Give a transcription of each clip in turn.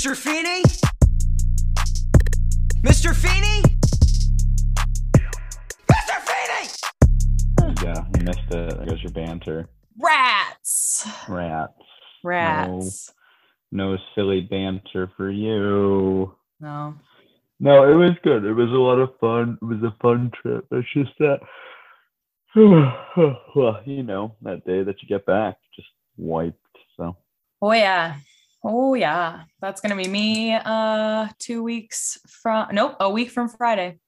Mr. Feeny? Mr. Feeny? Mr. Feeny! Yeah, you missed it. There goes your banter. Rats. Rats. Rats. No silly banter for you. No. No, it was good. It was a lot of fun. It was a fun trip. It's just that, well, you know, that day that you get back, just wiped. So Oh yeah. Oh yeah. That's gonna be me uh two weeks from nope, a week from Friday.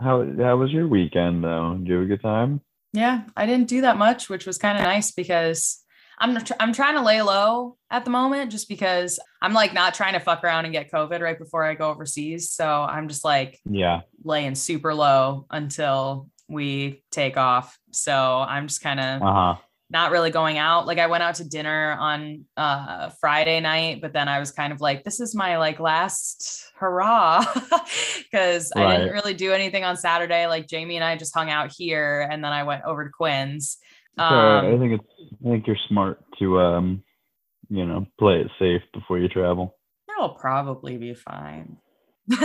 how how was your weekend though? Did you have a good time? Yeah, I didn't do that much, which was kind of nice because I'm tr- I'm trying to lay low at the moment just because I'm like not trying to fuck around and get COVID right before I go overseas. So I'm just like Yeah. laying super low until we take off. So I'm just kind of Uh huh. Not really going out. Like I went out to dinner on uh Friday night, but then I was kind of like, this is my like last hurrah. Cause I didn't really do anything on Saturday. Like Jamie and I just hung out here and then I went over to Quinn's. So I Um, think it's I think you're smart to um, you know, play it safe before you travel. it'll probably be fine.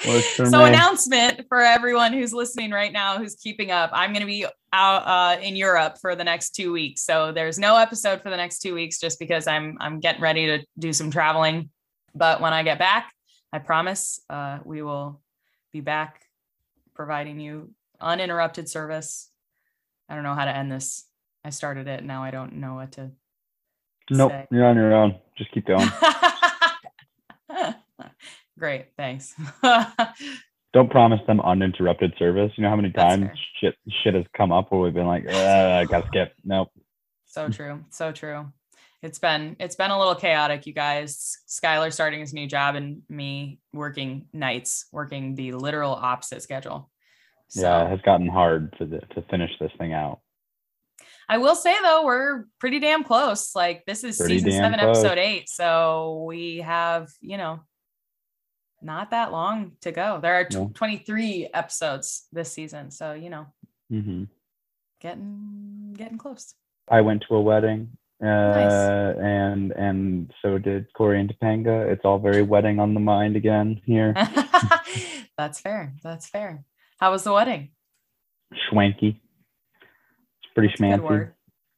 So me. announcement for everyone who's listening right now who's keeping up i'm going to be out uh, in europe for the next two weeks so there's no episode for the next two weeks just because i'm i'm getting ready to do some traveling but when i get back i promise uh, we will be back providing you uninterrupted service i don't know how to end this i started it now i don't know what to Nope, say. you're on your own. Just keep going. great thanks Don't promise them uninterrupted service. You know how many That's times fair. shit shit has come up where we've been like, uh, I gotta skip. Nope. So true. So true. It's been it's been a little chaotic, you guys. Skylar starting his new job and me working nights, working the literal opposite schedule. So Yeah, it has gotten hard to the, to finish this thing out. I will say though, we're pretty damn close. Like this is Pretty season seven, close. episode eight. So we have, you know, not that long to go. There are No. 23 episodes this season. So, you know, hmm getting getting close. I went to a wedding, uh, and and so did Corey and Topanga. It's all very wedding on the mind again here. That's fair. That's fair. How was the wedding? Schwanky. It's pretty That's schmancy.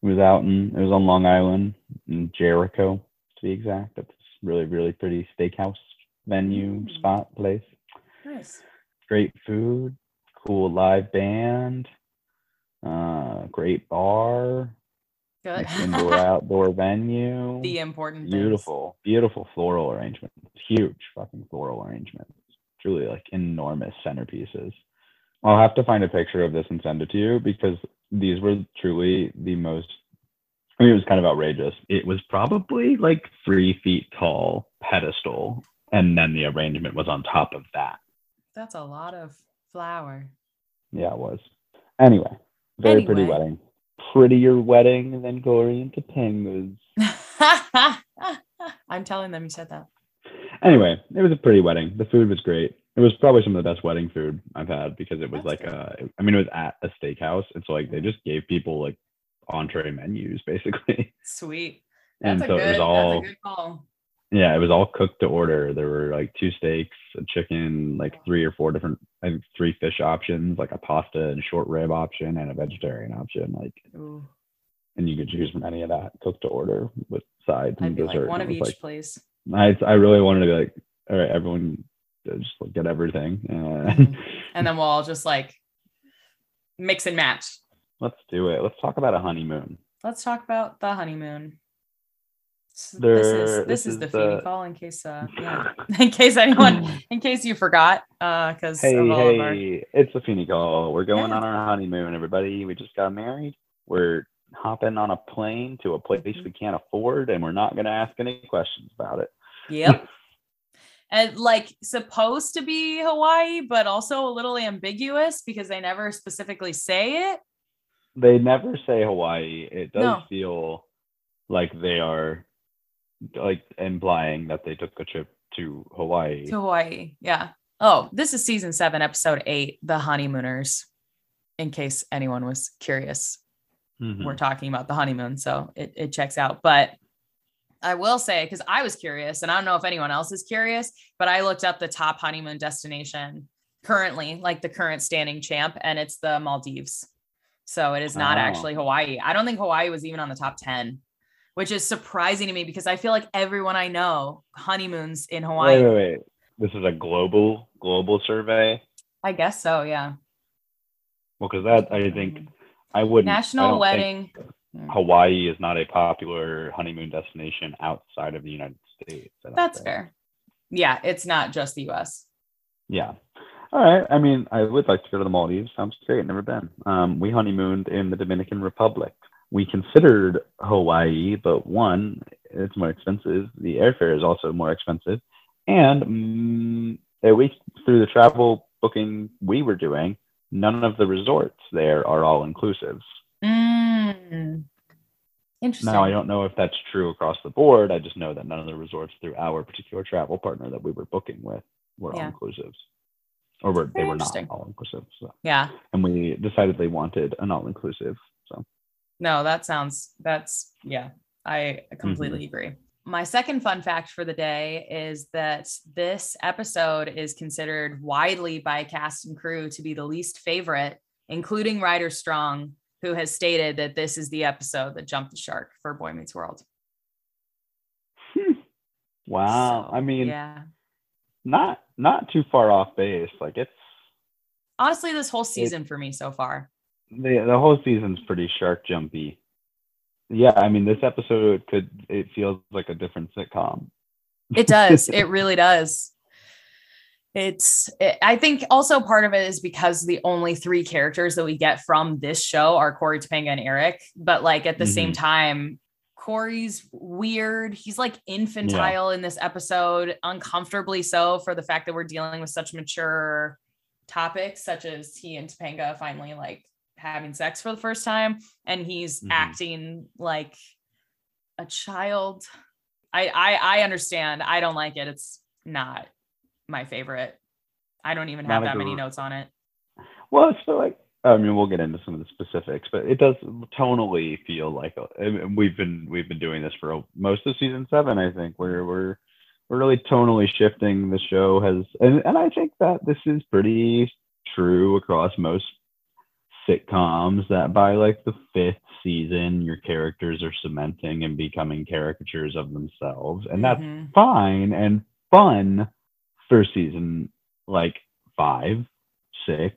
It was out in it was on Long Island in Jericho to be exact. It's really really pretty steakhouse venue Mm. spot place. Nice. Great food, cool live band, uh, great bar, Good. nice indoor outdoor venue. the important things. beautiful, beautiful floral arrangement. Huge fucking floral arrangement. Truly like enormous centerpieces. I'll have to find a picture of this and send it to you because these were truly the most. I mean, it was kind of outrageous. It was probably like three feet tall pedestal, and then the arrangement was on top of that. That's a lot of flour. Yeah, it was. Anyway, very pretty wedding. Prettier wedding than Corey and Topanga's. I'm telling them you said that. Anyway, it was a pretty wedding. The food was great. It was probably some of the best wedding food I've had because it was That's like uh I mean it was at a steakhouse and so like they just gave people like entree menus basically. Sweet. and so good. it was all that's a good call. yeah, it was all cooked to order. There were like two steaks, a chicken, like three or four different I think three fish options, like a pasta and short rib option and a vegetarian option. Like Ooh, and you could choose from any of that cooked to order with sides and I'd be dessert. like one of each, please. I I really wanted to be like, all right, everyone uh, just like, get everything. Uh, Mhm. And then we'll all just like mix and match. let's do it. Let's talk about a honeymoon. Let's talk about the honeymoon. S- this There- is this, this is the is, Feeny uh, call in case uh yeah in case anyone in case you forgot uh because Hey, of our hey, it's a Feeny call. We're going Yeah. on our honeymoon, everybody. We just got married. We're hopping on a plane to a place Mhm. we can't afford, and we're not going to ask any questions about it. Yep. and like supposed to be Hawaii, but also a little ambiguous because they never specifically say it. They never say Hawaii. It does No. feel like they are like implying that they took a trip to Hawaii. To Hawaii. Yeah. Oh, this is season seven, episode eight, The Honeymooners. In case anyone was curious, Mhm. we're talking about the honeymoon. So it, it checks out. But I will say, because I was curious, and I don't know if anyone else is curious, but I looked up the top honeymoon destination currently, like the current standing champ, and it's the Maldives. So it is not Oh. actually Hawaii. I don't think Hawaii was even on the top 10, which is surprising to me because I feel like everyone I know honeymoons in Hawaii. Wait, wait, wait. This is a global global survey. I guess so, yeah. Well, because that I think I wouldn't. I National wedding. Hawaii is not a popular honeymoon destination outside of the United States. That's think. fair. Yeah, it's not just the US. Yeah. All right. I mean, I would like to go to the Maldives. Sounds great. Never been. Um, we honeymooned in the Dominican Republic. We considered Hawaii, but one, it's more expensive. The airfare is also more expensive, and at least through the travel booking we were doing, none of the resorts there are all inclusives. Mm. Interesting. Now, I don't know if that's true across the board. I just know that none of the resorts through our particular travel partner that we were booking with were Yeah. all inclusives, or were, they were not all inclusive. So. Yeah. and we decidedly wanted an all inclusive. So No, that sounds that's yeah, I completely Mm-hmm. agree. My second fun fact for the day is that this episode is considered widely by cast and crew to be the least favorite, including Ryder Strong, who has stated that this is the episode that jumped the shark for Boy Meets World. wow, So, I mean, yeah. not not too far off base. Like it's Honestly, this whole season for me so far. The the whole season's pretty shark jumpy. Yeah, I mean, this episode could it feels like a different sitcom. It does. it really does. It's, it, I think also part of it is because the only three characters that we get from this show are Corey Topanga and Eric. But like at the mm-hmm. same time, Corey's weird. He's like infantile in this episode, uncomfortably so for the fact that we're dealing with such mature topics, such as he and Topanga finally like having sex for the first time. And he's Mhm. acting like a child. I, I I understand. I don't like it. It's not my favorite. I don't even have that many notes on it. Well, it's like I mean, we'll get into some of the specifics, but it does tonally feel like a- and we've been we've been doing this for most of season seven. I think where we're we're really tonally shifting. The show has, and and I think that this is pretty true across most sitcoms. That by like the fifth season, your characters are cementing and becoming caricatures of themselves, and that's Mhm. fine and fun for season like five, six.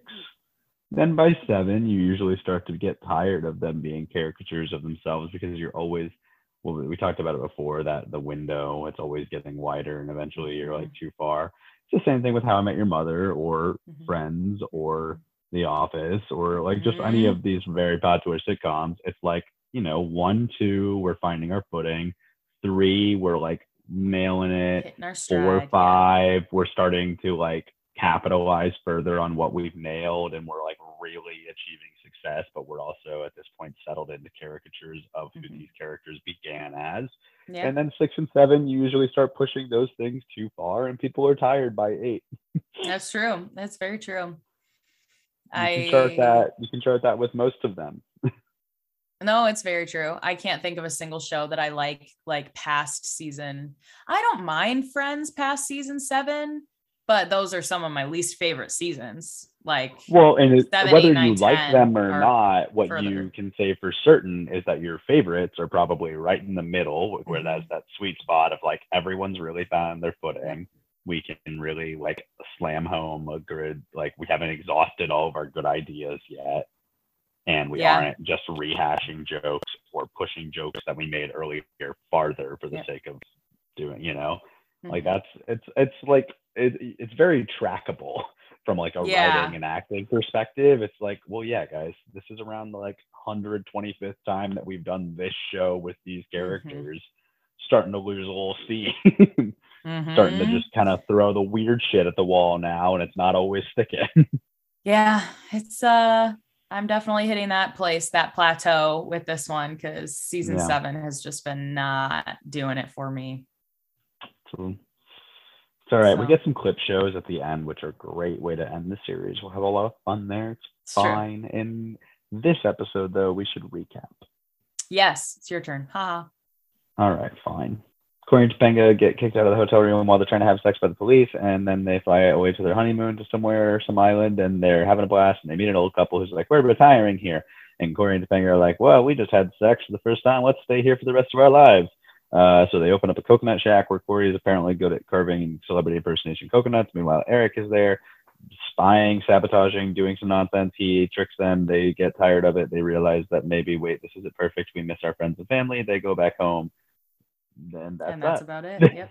Then by seven, you usually start to get tired of them being caricatures of themselves because you're always, well, we talked about it before that the window, it's always getting wider and eventually you're like too far. It's the same thing with How I Met Your Mother or Mhm. Friends or The Office or like just any Mhm. of these very popular sitcoms. It's like, you know, one, two, we're finding our footing. Three, we're like nailing it our four, stride. yeah. five, we're starting to like capitalize further on what we've nailed and we're like really achieving success, but we're also at this point settled into caricatures of who Mhm. these characters began as. Yeah. And then six and seven, you usually start pushing those things too far and people are tired by eight. That's true. That's very true. You I can chart that you can chart that with most of them. No, it's very true. I can't think of a single show that I like like past season. I don't mind Friends past season 7, but those are some of my least favorite seasons. Like Well, and it, Seven, whether eight, nine, you like them or not, what further. you can say for certain is that your favorites are probably right in the middle, where Mhm. that's that sweet spot of like everyone's really found their footing. We can really like slam home a good, like we haven't exhausted all of our good ideas yet, and we Yeah. aren't just rehashing jokes or pushing jokes that we made earlier farther for the Yeah. sake of doing, you know, like Mhm. that's it's it's like it, it's very trackable from like a Yeah. writing and acting perspective it's like well yeah guys this is around the like 125th time that we've done this show with these Mm-hmm. characters starting to lose a little steam starting to Mhm. just kind of throw the weird shit at the wall now and it's not always sticking Yeah, it's uh I'm definitely hitting that place, that plateau with this one because season Yeah. seven has just been not doing it for me. so it's all right we get some clip shows at the end which are a great way to end the series we'll have a lot of fun there it's It's true. fine in this episode though we should recap Yes, it's your turn. Haha. All right, fine. Corey and Topanga get kicked out of the hotel room while they're trying to have sex by the police, and then they fly away to their honeymoon to somewhere, some island, and they're having a blast. And they meet an old couple who's like, "We're retiring here," and Corey and Topanga are like, "Well, we just had sex for the first time. Let's stay here for the rest of our lives." Uh, so they open up a coconut shack where Corey is apparently good at carving celebrity impersonation coconuts. Meanwhile, Eric is there spying, sabotaging, doing some nonsense. He tricks them. They get tired of it. They realize that maybe, wait, this isn't perfect. We miss our friends and family. They go back home. Then that's, and that's that. about it. Yep.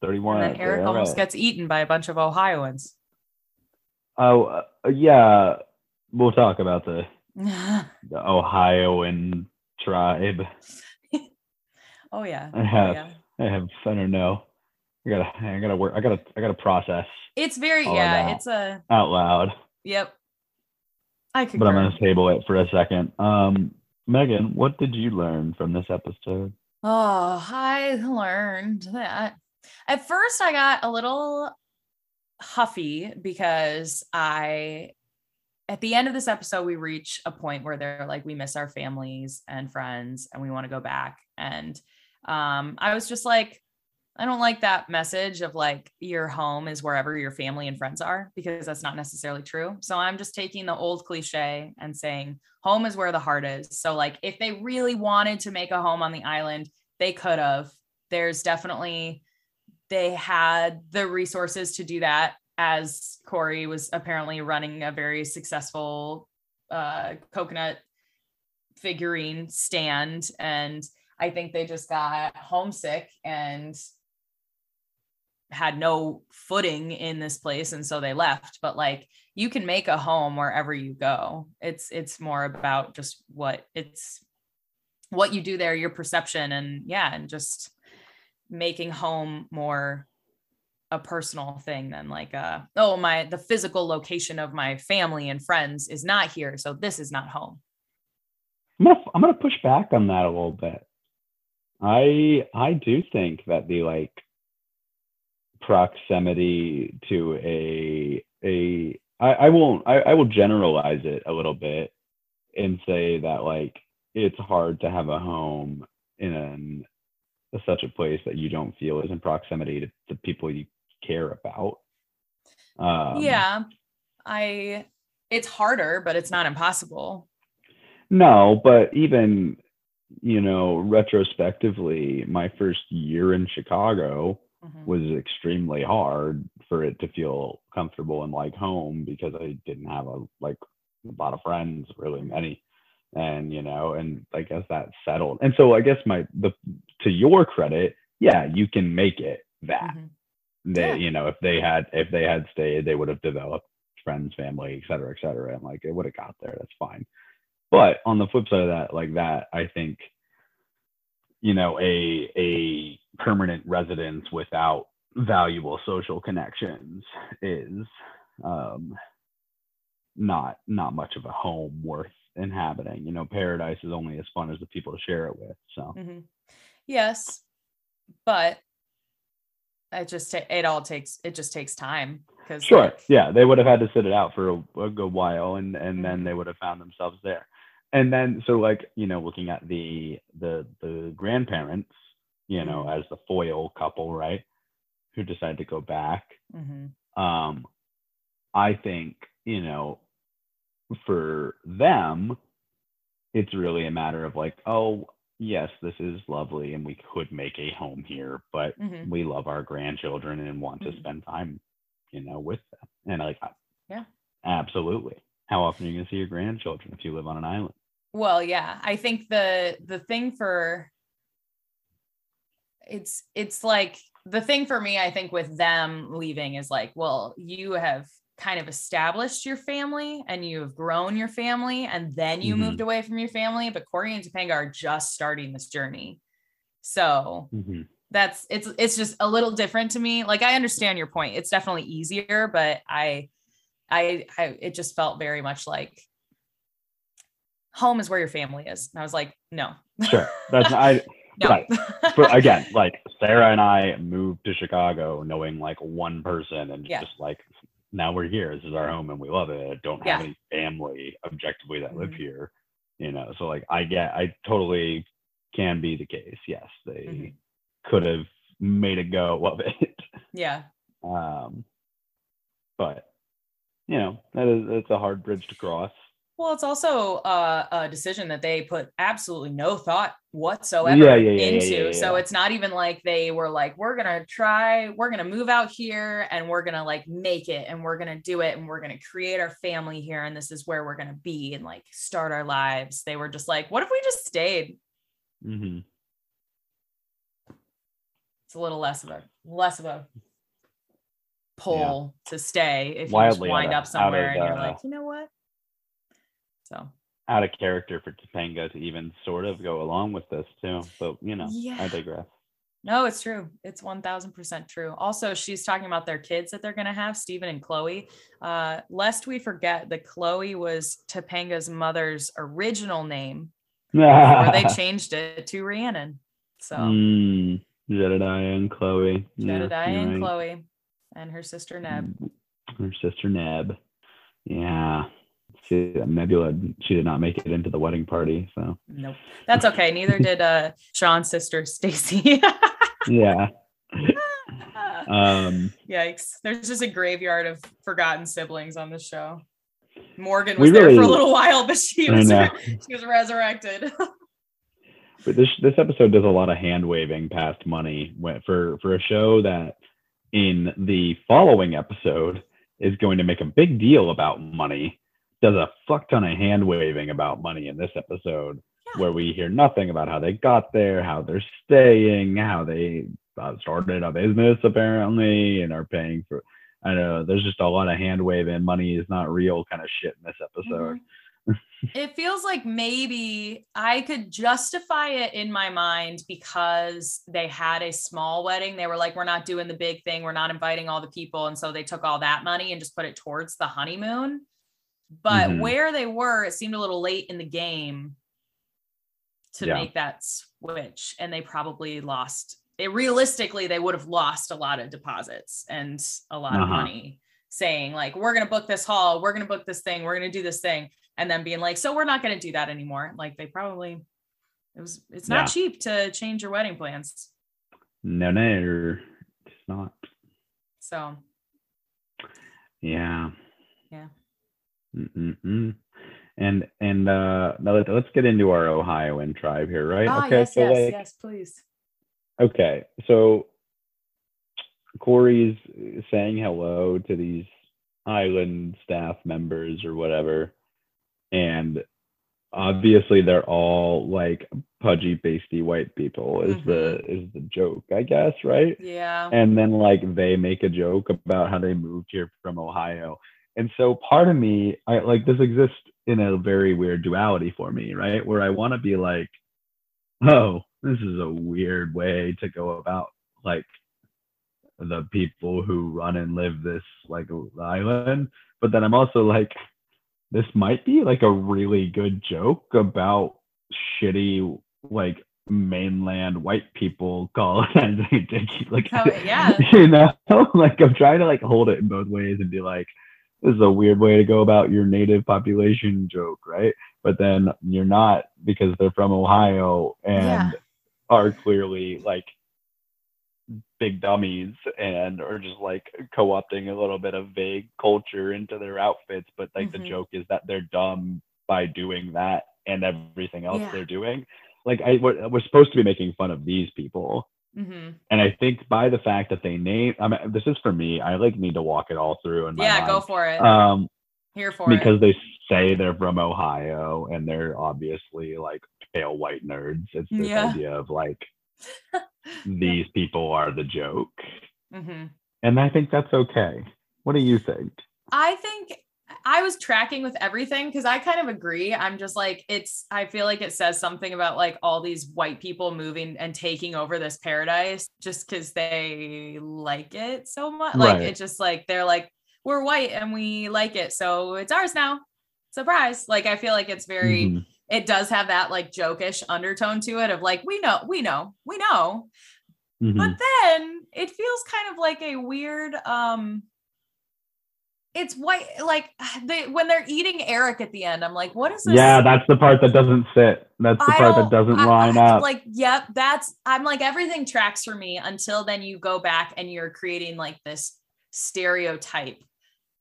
31. And then Eric almost right. gets eaten by a bunch of Ohioans. Oh, uh, yeah. We'll talk about the, the Ohioan tribe. oh yeah. I Oh, have, yeah. I have, I don't know. I gotta, I gotta work. I gotta, I gotta process It's very yeah, it's a out loud. yep. I could but I'm to table it for a second. Um, Megan, what did you learn from this episode? Oh, I learned that. At first, I got a little huffy because I, at the end of this episode, we reach a point where they're like, we miss our families and friends and we want to go back. And um, I was just like, I don't like that message of like your home is wherever your family and friends are because that's not necessarily true. So I'm just taking the old cliche and saying home is where the heart is. So like if they really wanted to make a home on the island, they could have. There's definitely they had the resources to do that as Corey was apparently running a very successful uh coconut figurine stand and I think they just got homesick and had no footing in this place and so they left. But like you can make a home wherever you go. It's it's more about just what it's what you do there your perception and yeah and just making home more a personal thing than like uh oh my the physical location of my family and friends is not here so this is not home. I'm gonna, I'm gonna push back on that a little bit. I, I do think that the like proximity to a, a, I, I won't, I, I will generalize it a little bit and say that like it's hard to have a home in an, such a place that you don't feel is in proximity to the people you care about. Um, yeah i it's harder but it's not impossible No, but even you know, retrospectively, my first year in Chicago Mhm. was extremely hard for it to feel comfortable and like home because I didn't have a like a lot of friends, really many. And you know, and I guess that settled. And so I guess my the to your credit, yeah, you can make it that. Mhm. They, Yeah. you know, if they had if they had stayed, they would have developed friends, family, et cetera, et cetera. And like it would have got there. That's fine. But on the flip side of that, like that, I think, you know, a a permanent residence without valuable social connections is um not not much of a home worth inhabiting. You know, paradise is only as fun as the people to share it with. So Mhm. Yes, but it just it all takes it just takes time because Sure. Yeah, they would have had to sit it out for a, a good while, and and then Mhm. they would have found themselves there. And then, so like you know, looking at the the the grandparents, you know, Mhm. as the foil couple, right, who decide to go back. hmm Um, I think you know, for them, it's really a matter of like, oh, yes, this is lovely, and we could make a home here, but hmm we love our grandchildren and want to Mhm. spend time, you know, with them. And like, Yeah. absolutely. How often are you gonna see your grandchildren if you live on an island? Well, yeah, I think the the thing for it's it's like the thing for me I think with them leaving is like, well, you have kind of established your family and you have grown your family and then you Mhm. moved away from your family, but Corey and Topanga are just starting this journey. So, that's it's it's just a little different to me. Like I understand your point. It's definitely easier, but I I I it just felt very much like home is where your family is. And I was like, no. Sure. That's I no. right. but again, like Sarah and I moved to Chicago knowing like one person and Yeah. just like now we're here. This is our home and we love it. Don't have Yeah. any family objectively that live Mhm. here. You know, so like I get I totally can be the case. Yes, they Mhm. could have made a go of it. Yeah. Um, but you know that is it's a hard bridge to cross. Well, it's also uh, a decision that they put absolutely no thought whatsoever Yeah, yeah, yeah, into. So it's not even like they were like, we're gonna try, we're gonna move out here and we're gonna like make it and we're gonna do it and we're gonna create our family here and this is where we're gonna be and like start our lives. They were just like, what if we just stayed? hmm It's a little less of a less of a pull to stay if you just wind up somewhere of, and you're uh, like, you know what? So Out of character for Topanga to even sort of go along with this too. But you know, I digress. No, it's true. It's 1000% true. Also, she's talking about their kids that they're going to have, Stephen and Chloe. Uh, lest we forget that Chloe was Topanga's mother's original name, or they changed it to Rhiannon. So, Mm, Jedediah and Chloe. Yeah, Jedediah you're and right. Chloe and her sister Neb. Her sister Neb. Yeah. See, Nebula, she did not make it into the wedding party. So, Nope. That's okay. Neither did uh, Shawn's sister, Stacy. yeah. Um, Yikes. There's just a graveyard of forgotten siblings on the show. Morgan was there for a little while, but she was she was resurrected. but this this episode does a lot of hand waving past money for for a show that in the following episode is going to make a big deal about money does a fuck ton of hand waving about money in this episode Yeah. where we hear nothing about how they got there how they're staying how they uh, started a business apparently and are paying for i know there's just a lot of hand waving money is not real kind of shit in this episode it feels like maybe I could justify it in my mind because they had a small wedding. They were like, we're not doing the big thing, we're not inviting all the people. And so they took all that money and just put it towards the honeymoon. But Mhm. where they were, it seemed a little late in the game to Yeah. make that switch. And they probably lost it realistically, they would have lost a lot of deposits and a lot of Uh-huh. money saying, like, we're gonna book this hall, we're gonna book this thing, we're gonna do this thing and then being like, so we're not going to do that anymore. Like they probably, it was, it's not Yeah. cheap to change your wedding plans. no no it's not So Yeah. Yeah. Mm-mm-mm. And and uh now let, let's get into our Ohioan tribe here, right? ah, okay, yes, so yes, like yes, please. okay, so Corey's saying hello to these island staff members or whatever, and obviously they're all like pudgy, pasty white people. Is the is the joke, I guess, right? Yeah. and then like they make a joke about how they moved here from Ohio. And so part of me, I like this exists in a very weird duality for me, right? Where I want to be like, oh, this is a weird way to go about like the people who run and live this like island. But then I'm also like, this might be like a really good joke about shitty like mainland white people colonizing like Oh, yeah. you know like i'm trying to like hold it in both ways and be like this is a weird way to go about your native population joke right but then you're not because they're from ohio and Yeah. are clearly like big dummies and are just like co-opting a little bit of vague culture into their outfits but like Mhm. the joke is that they're dumb by doing that and everything else Yeah. they're doing like I we're, we're supposed to be making fun of these people hmm and I think by the fact that they name, I mean, this is for me. I like need to walk it all through And Yeah, mind. go for it. Um, Here for because they say they're from Ohio and they're obviously like pale white nerds. It's this Yeah. idea of like it. these people are the joke, hmm and I think that's okay. What do you think? I think I was tracking with everything because I kind of agree. I'm just like, it's, I feel like it says something about like all these white people moving and taking over this paradise just because they like it so much. Like, Right. it's just like, they're like, we're white and we like it. So it's ours now. Surprise. Like, I feel like it's very, Mhm. it does have that like jokish undertone to it of like, we know, we know, we know. Mhm. But then it feels kind of like a weird um it's white like they when they're eating Eric at the end. I'm like, what is this? Yeah, that's the part that doesn't fit. That's the I part that doesn't I- line I- up. Like, yep, that's I'm like everything tracks for me until then you go back and you're creating like this stereotype,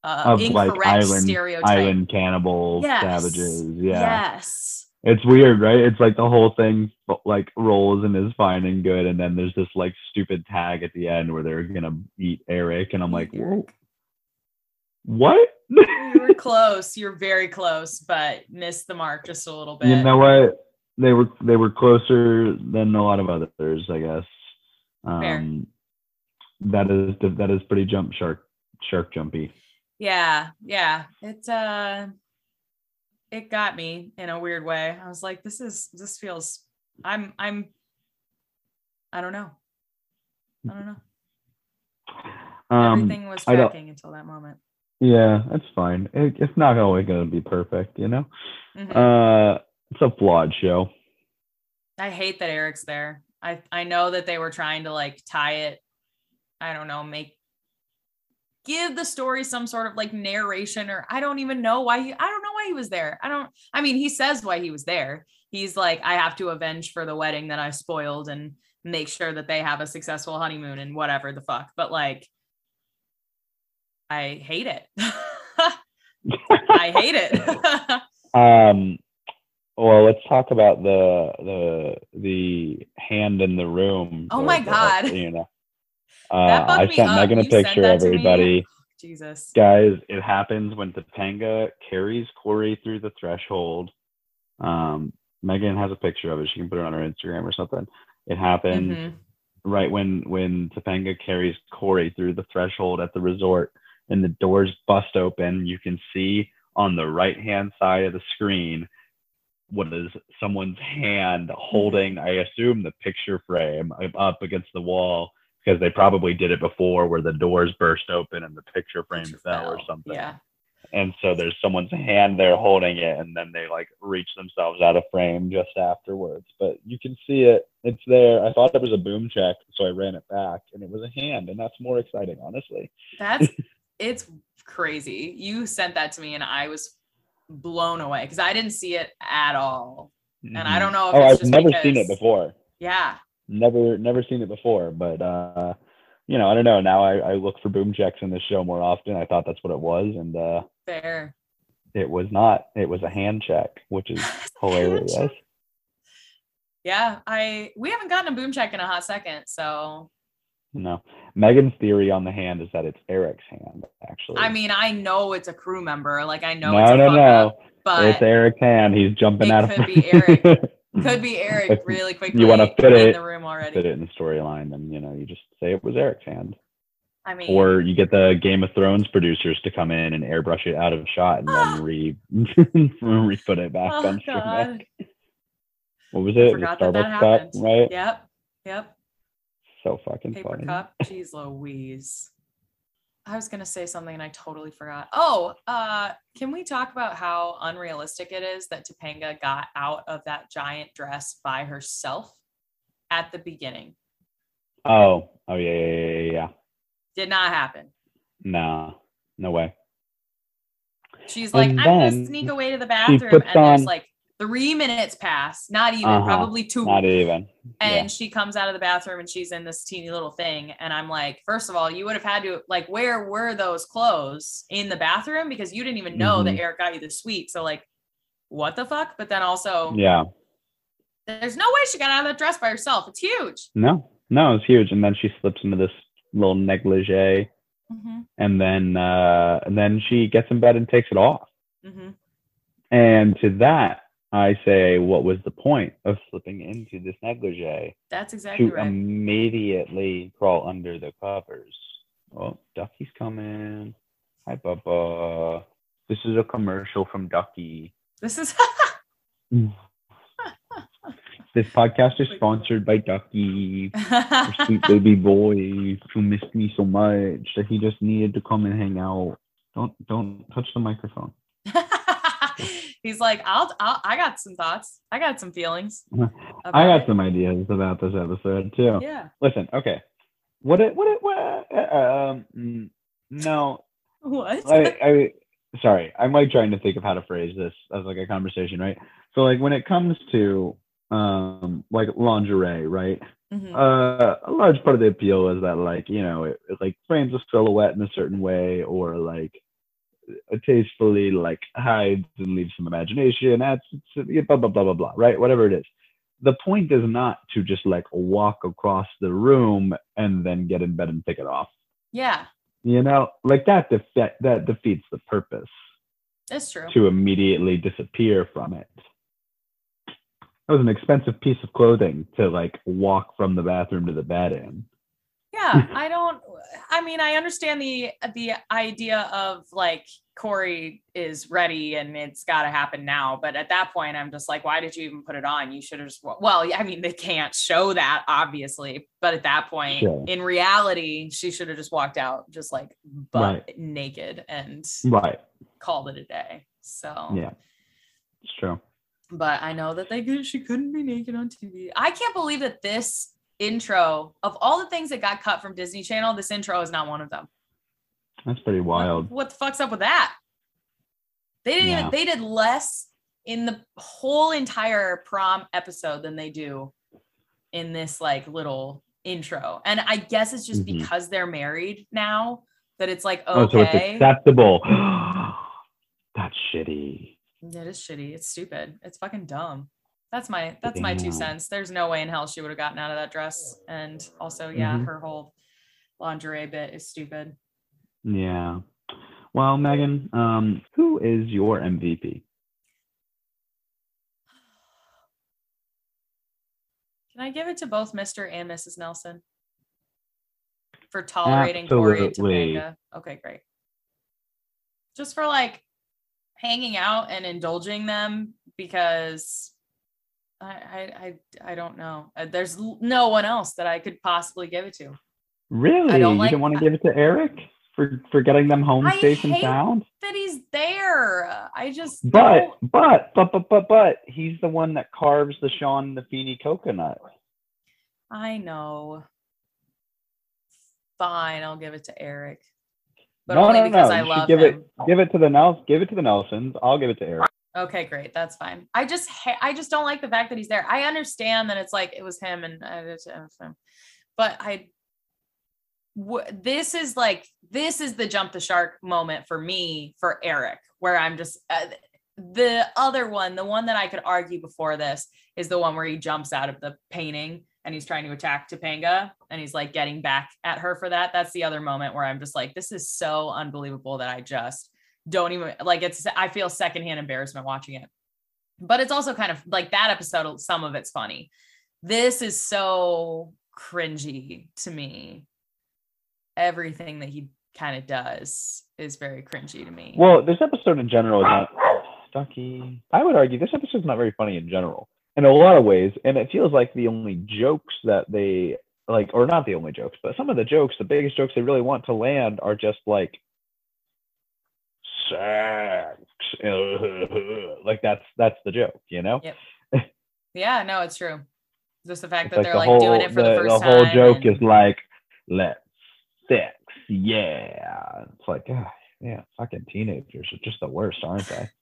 uh, of like incorrect island stereotype. island cannibal Yes. savages. Yeah. Yes. It's weird, right? It's like the whole thing like rolls and is fine and good, and then there's this like stupid tag at the end where they're gonna eat Eric, and I'm like, Whoa. What? You were close. You're very close, but missed the mark just a little bit. you know what? They were they were closer than a lot of others, I guess. Fair. Um, that is that is pretty jump shark shark jumpy. Yeah, yeah. It uh it got me in a weird way. I was like, this is this feels I'm I'm I don't know. I don't know. Um, Everything was tracking until that moment. Yeah, that's fine. It, it's not always gonna be perfect, you know. Mhm. Uh, it's a flawed show. I hate that Eric's there. I I know that they were trying to like tie it. I don't know, make give the story some sort of like narration or I don't even know why he I don't know why he was there. I don't I mean, he says why he was there. He's like I have to avenge for the wedding that I spoiled and make sure that they have a successful honeymoon and whatever the fuck. But like I hate it. I hate it. Um, well, let's talk about the the the hand in the room. Oh my the- God. You know, uh, I sent. Megan a You picture. that to me. Everybody, Jesus. guys, it happens when Topanga carries Corey through the threshold. Um, Megan has a picture of it. She can put it on her Instagram or something. It happened Mhm. right when when Topanga carries Corey through the threshold at the resort and the doors bust open, you can see on the right hand side of the screen what is someone's hand holding, I assume, the picture frame up against the wall because they probably did it before where the doors burst open and the picture frame Picture fell or something. Yeah. And so there's someone's hand there holding it, and then they like reach themselves out of frame just afterwards. But you can see it; it's there. I thought it was a boom check, so I ran it back, and it was a hand, and that's more exciting, honestly. That's it's crazy. You sent that to me and I was blown away because I didn't see it at all. And I don't know if oh, it's I've never seen it before. Yeah. Never, never seen it before. But uh, you know, I don't know. Now I, I look for boom checks in the show more often. I thought that's what it was, and uh, Fair. it was not. It was a hand check, which is hilarious. Yeah. I we haven't gotten a boom check in a hot second. So No, Megan's theory on the hand is that it's Eric's hand. Actually, I mean, I know it's a crew member. Like I know no, it's a no, no. up, but it's Eric's hand. He's jumping out of could be Eric. could be Eric really quickly you wanna fit it in the room already. Fit it in the storyline, then you know you just say it was Eric's hand, I mean or you get the Game of Thrones producers to come in and airbrush it out of shot and then re re put it back oh on. What was it? The forgot that that Starbucks cup, right? Yep. Yep. So fucking paper funny. cup. Jeez Louise. I was gonna say something and I totally forgot. Oh, uh, can we talk about how unrealistic it is that Topanga got out of that giant dress by herself at the beginning? Oh, oh yeah, yeah, yeah, yeah. Did not happen. No, no way. She's like, And I'm gonna sneak away to the bathroom, and there's on- like three minutes pass, not even, Uh-huh. probably two. Not even. and yeah. she comes out of the bathroom and she's in this teeny little thing and i'm like first of all you would have had to like where were those clothes in the bathroom because you didn't even know that Mhm. eric got you the suite so like what the fuck but then also Yeah. there's no way she got out of that dress by herself it's huge No, no, it's huge. And then she slips into this little negligee, hmm and then uh, and then she gets in bed and takes it off. hmm And to that, I say, what was the point of slipping into this negligee that's exactly to right immediately crawl under the covers? Oh, Ducky's coming. Hi, Bubba. This is a commercial from Ducky. this is This podcast is sponsored by Ducky. Sweet baby boy who missed me so much that he just needed to come and hang out. Don't don't touch the microphone. he's like I'll, I'll i got some thoughts i got some feelings I got it. some ideas about this episode too. yeah Listen, okay. What it what it what uh, um no. What? I, I sorry, I'm like trying to think of how to phrase this as like a conversation, right? So like when it comes to um like lingerie, right? Mhm. Uh, a large part of the appeal is that like you know it, it like frames a silhouette in a certain way or like tastefully like hides and leaves some imagination adds blah blah blah blah blah right? Whatever it is. The point is not to just like walk across the room and then get in bed and take it off. Yeah, you know like that def- that defeats the purpose. It's true. to immediately disappear from it. That was an expensive piece of clothing to like walk from the bathroom to the bed in Yeah, I don't. I mean, I understand the the idea of like Corey is ready and it's got to happen now. But at that point, I'm just like, why did you even put it on? You should have just. Well, yeah, I mean, they can't show that obviously, but at that point, Sure. in reality, she should have just walked out just like butt naked and right called it a day. So yeah it's true but I know that they could, she couldn't be naked on TV. I can't believe that this intro of all the things that got cut from Disney Channel, this intro is not one of them. that's pretty wild What, what the fuck's up with that? They didn't Yeah. even they did less in the whole entire prom episode than they do in this like little intro. And I guess it's just Mhm. because they're married now that it's like oh so it's acceptable that's shitty It is shitty. It's stupid. It's fucking dumb. That's my that's my two cents. There's no way in hell she would have gotten out of that dress. And also, yeah, Mhm. her whole lingerie bit is stupid. Yeah. Well, Megan, um, who is your MVP? Can I give it to both Mr. and Mrs. Nelson for tolerating Corey and. Topanga? Okay, great. Just for like hanging out and indulging them because I I I, don't know. Uh, There's no one else that I could possibly give it to. Really? don't you like- didn't want to give it to Eric for for getting them home I safe and sound? That he's there. I just But don't- but but but but but he's the one that carves the Shawn the Feeny coconut. I know. Fine, I'll give it to Eric. But no, only no, no, because no. I you love give him. it give it to the Nels give it to the Nelsons. I'll give it to Eric. Okay, great. That's fine. I just I just don't like the fact that he's there. I understand that it's like it was him and was him. But I w- this is like this is the jump the shark moment for me for Eric where I'm just uh, the other one, the one that I could argue before this is the one where he jumps out of the painting and he's trying to attack Topanga and he's like getting back at her for that. That's the other moment where I'm just like this is so unbelievable that I just don't even like it's I feel secondhand embarrassment watching it. But it's also kind of like that episode, some of it's funny. This is so cringy to me. Everything that he kind of does is very cringy to me. Well, this episode in general is not Stucky. I would argue this episode's not very funny in general. In a lot of ways, and it feels like the only jokes that they like or not the only jokes, but some of the jokes, the biggest jokes they really want to land are just like sex. like that's that's the joke, you know? Yep. yeah, no, it's true. Just the fact It's that like they're the like whole doing it for the, the, first the whole joke and- is like let's sex, yeah. It's like ah, yeah, fucking teenagers are just the worst, aren't they?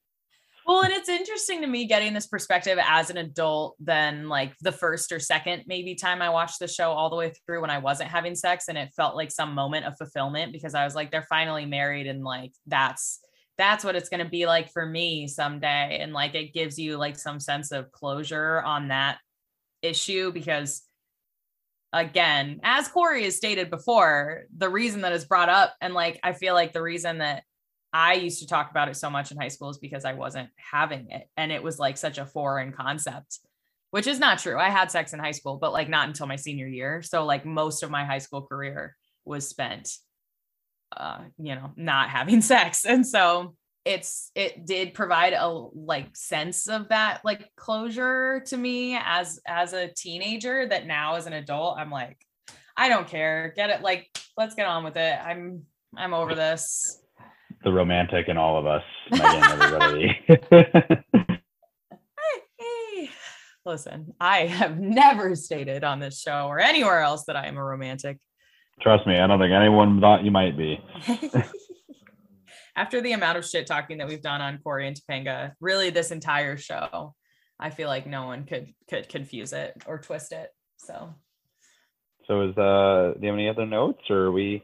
Well, and it's interesting to me getting this perspective as an adult than like the first or second maybe time I watched the show all the way through when I wasn't having sex and it felt like some moment of fulfillment because I was like they're finally married and like that's that's what it's going to be like for me someday and like it gives you like some sense of closure on that issue because again, as Corey has stated before, the reason that it's brought up and like I feel like the reason that I used to talk about it so much in high school is because I wasn't having it. And it was like such a foreign concept, which is not true. I had sex in high school, but like not until my senior year. So like most of my high school career was spent, uh, you know, not having sex. And so it's, it did provide a like sense of that like closure to me as, as a teenager that now as an adult, I'm like, I don't care. Get it. Like, let's get on with it. I'm, I'm over this. The romantic in all of us, Megan, everybody. Hey, Listen, I have never stated on this show or anywhere else that I am a romantic. Trust me, I don't think anyone thought you might be. After the amount of shit talking that we've done on Corey and Topanga, really this entire show, I feel like no one could could confuse it or twist it. So So is uh do you have any other notes or are we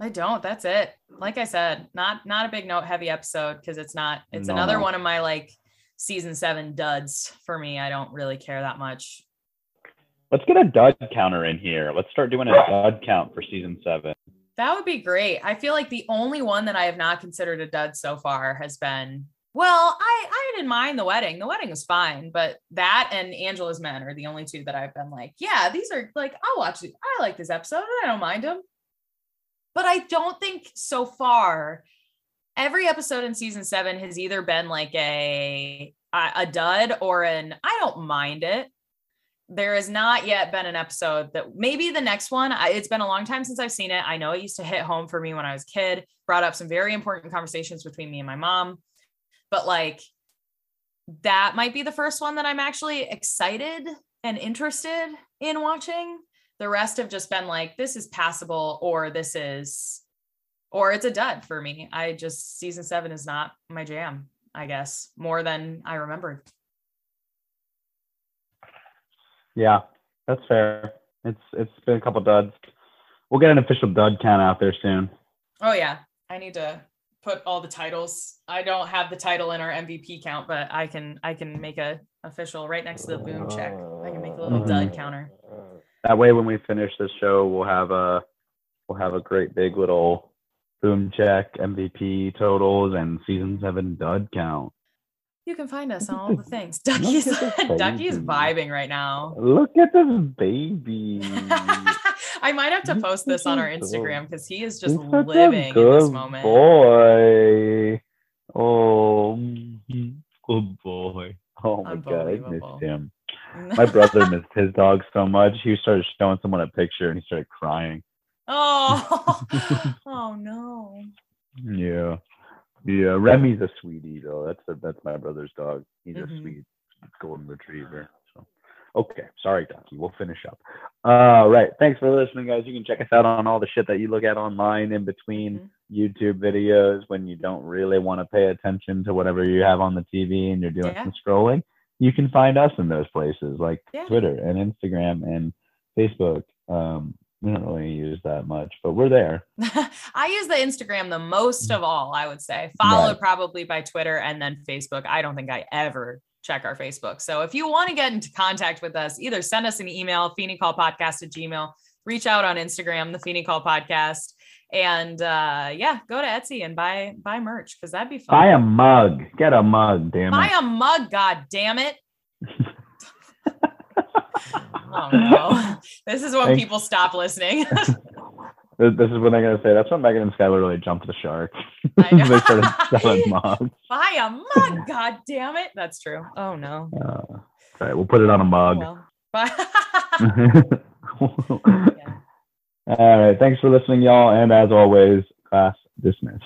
I don't. That's it. Like I said, not not a big note heavy episode because it's not. It's No, another no. one of my like season seven duds for me. I don't really care that much. Let's get a dud counter in here. Let's start doing a dud count for season seven. That would be great. I feel like the only one that I have not considered a dud so far has been well, I I didn't mind the wedding. The wedding was fine, but that and Angela's Men are the only two that I've been like, yeah, these are like I'll watch it. I like this episode. I don't mind them. But I don't think so far every episode in season 7 has either been like a a a dud or an I don't mind it. There has not yet been an episode that maybe the next one. I, it's been a long time since I've seen it. I know it used to hit home for me when I was a kid, brought up some very important conversations between me and my mom. But like that might be the first one that I'm actually excited and interested in watching. The rest have just been like, this is passable, or this is, or it's a dud for me. I just, season seven is not my jam, I guess, more than I remembered. Yeah, that's fair. It's it's been a couple duds. We'll get an official dud count out there soon. Oh, yeah. I need to put all the titles. I don't have the title in our MVP count, but I can I can make a official right next to the boom check. I can make a little dud Mhm. counter. That way, when we finish this show, we'll have a we'll have a great big little boom check MVP totals and season seven dud count. You can find us on all the things. Ducky's at this Ducky is baby. vibing right now. Look at this baby. I might have to post this on our Instagram because he is just He's living in this moment. Boy. Oh, good boy. Oh my god, I missed him. My brother missed his dog so much. He started showing someone a picture and he started crying. oh, oh no. Yeah. Yeah. Remy's a sweetie though. That's a, that's my brother's dog. He's Mhm. a sweet golden retriever. So okay. Sorry, Ducky. We'll finish up. All right. Thanks for listening, guys. You can check us out on all the shit that you look at online in between Mhm. YouTube videos when you don't really want to pay attention to whatever you have on the TV and you're doing Yeah. some scrolling. You can find us in those places like Yeah. Twitter and Instagram and Facebook. Um, we don't really use that much, but we're there. I use the Instagram the most of all, I would say, followed Right. probably by Twitter and then Facebook. I don't think I ever check our Facebook. So if you want to get into contact with us, either send us an email, Call Podcast at Gmail, reach out on Instagram, the Feeny Call Podcast. And uh yeah, go to Etsy and buy buy merch because that'd be fun. Buy a mug. Get a mug, damn Buy it. Buy a mug, god damn it. Oh no. this is when Thanks. people stop listening. This is what I'm gonna say. That's when Megan and Skylar really jumped the shark. They started selling mugs. buy a mug, god damn it. That's true. Oh no. Uh, all right, we'll put it on a Oh, mug. well. Bye. all right, thanks for listening, y'all. And as always, class dismissed.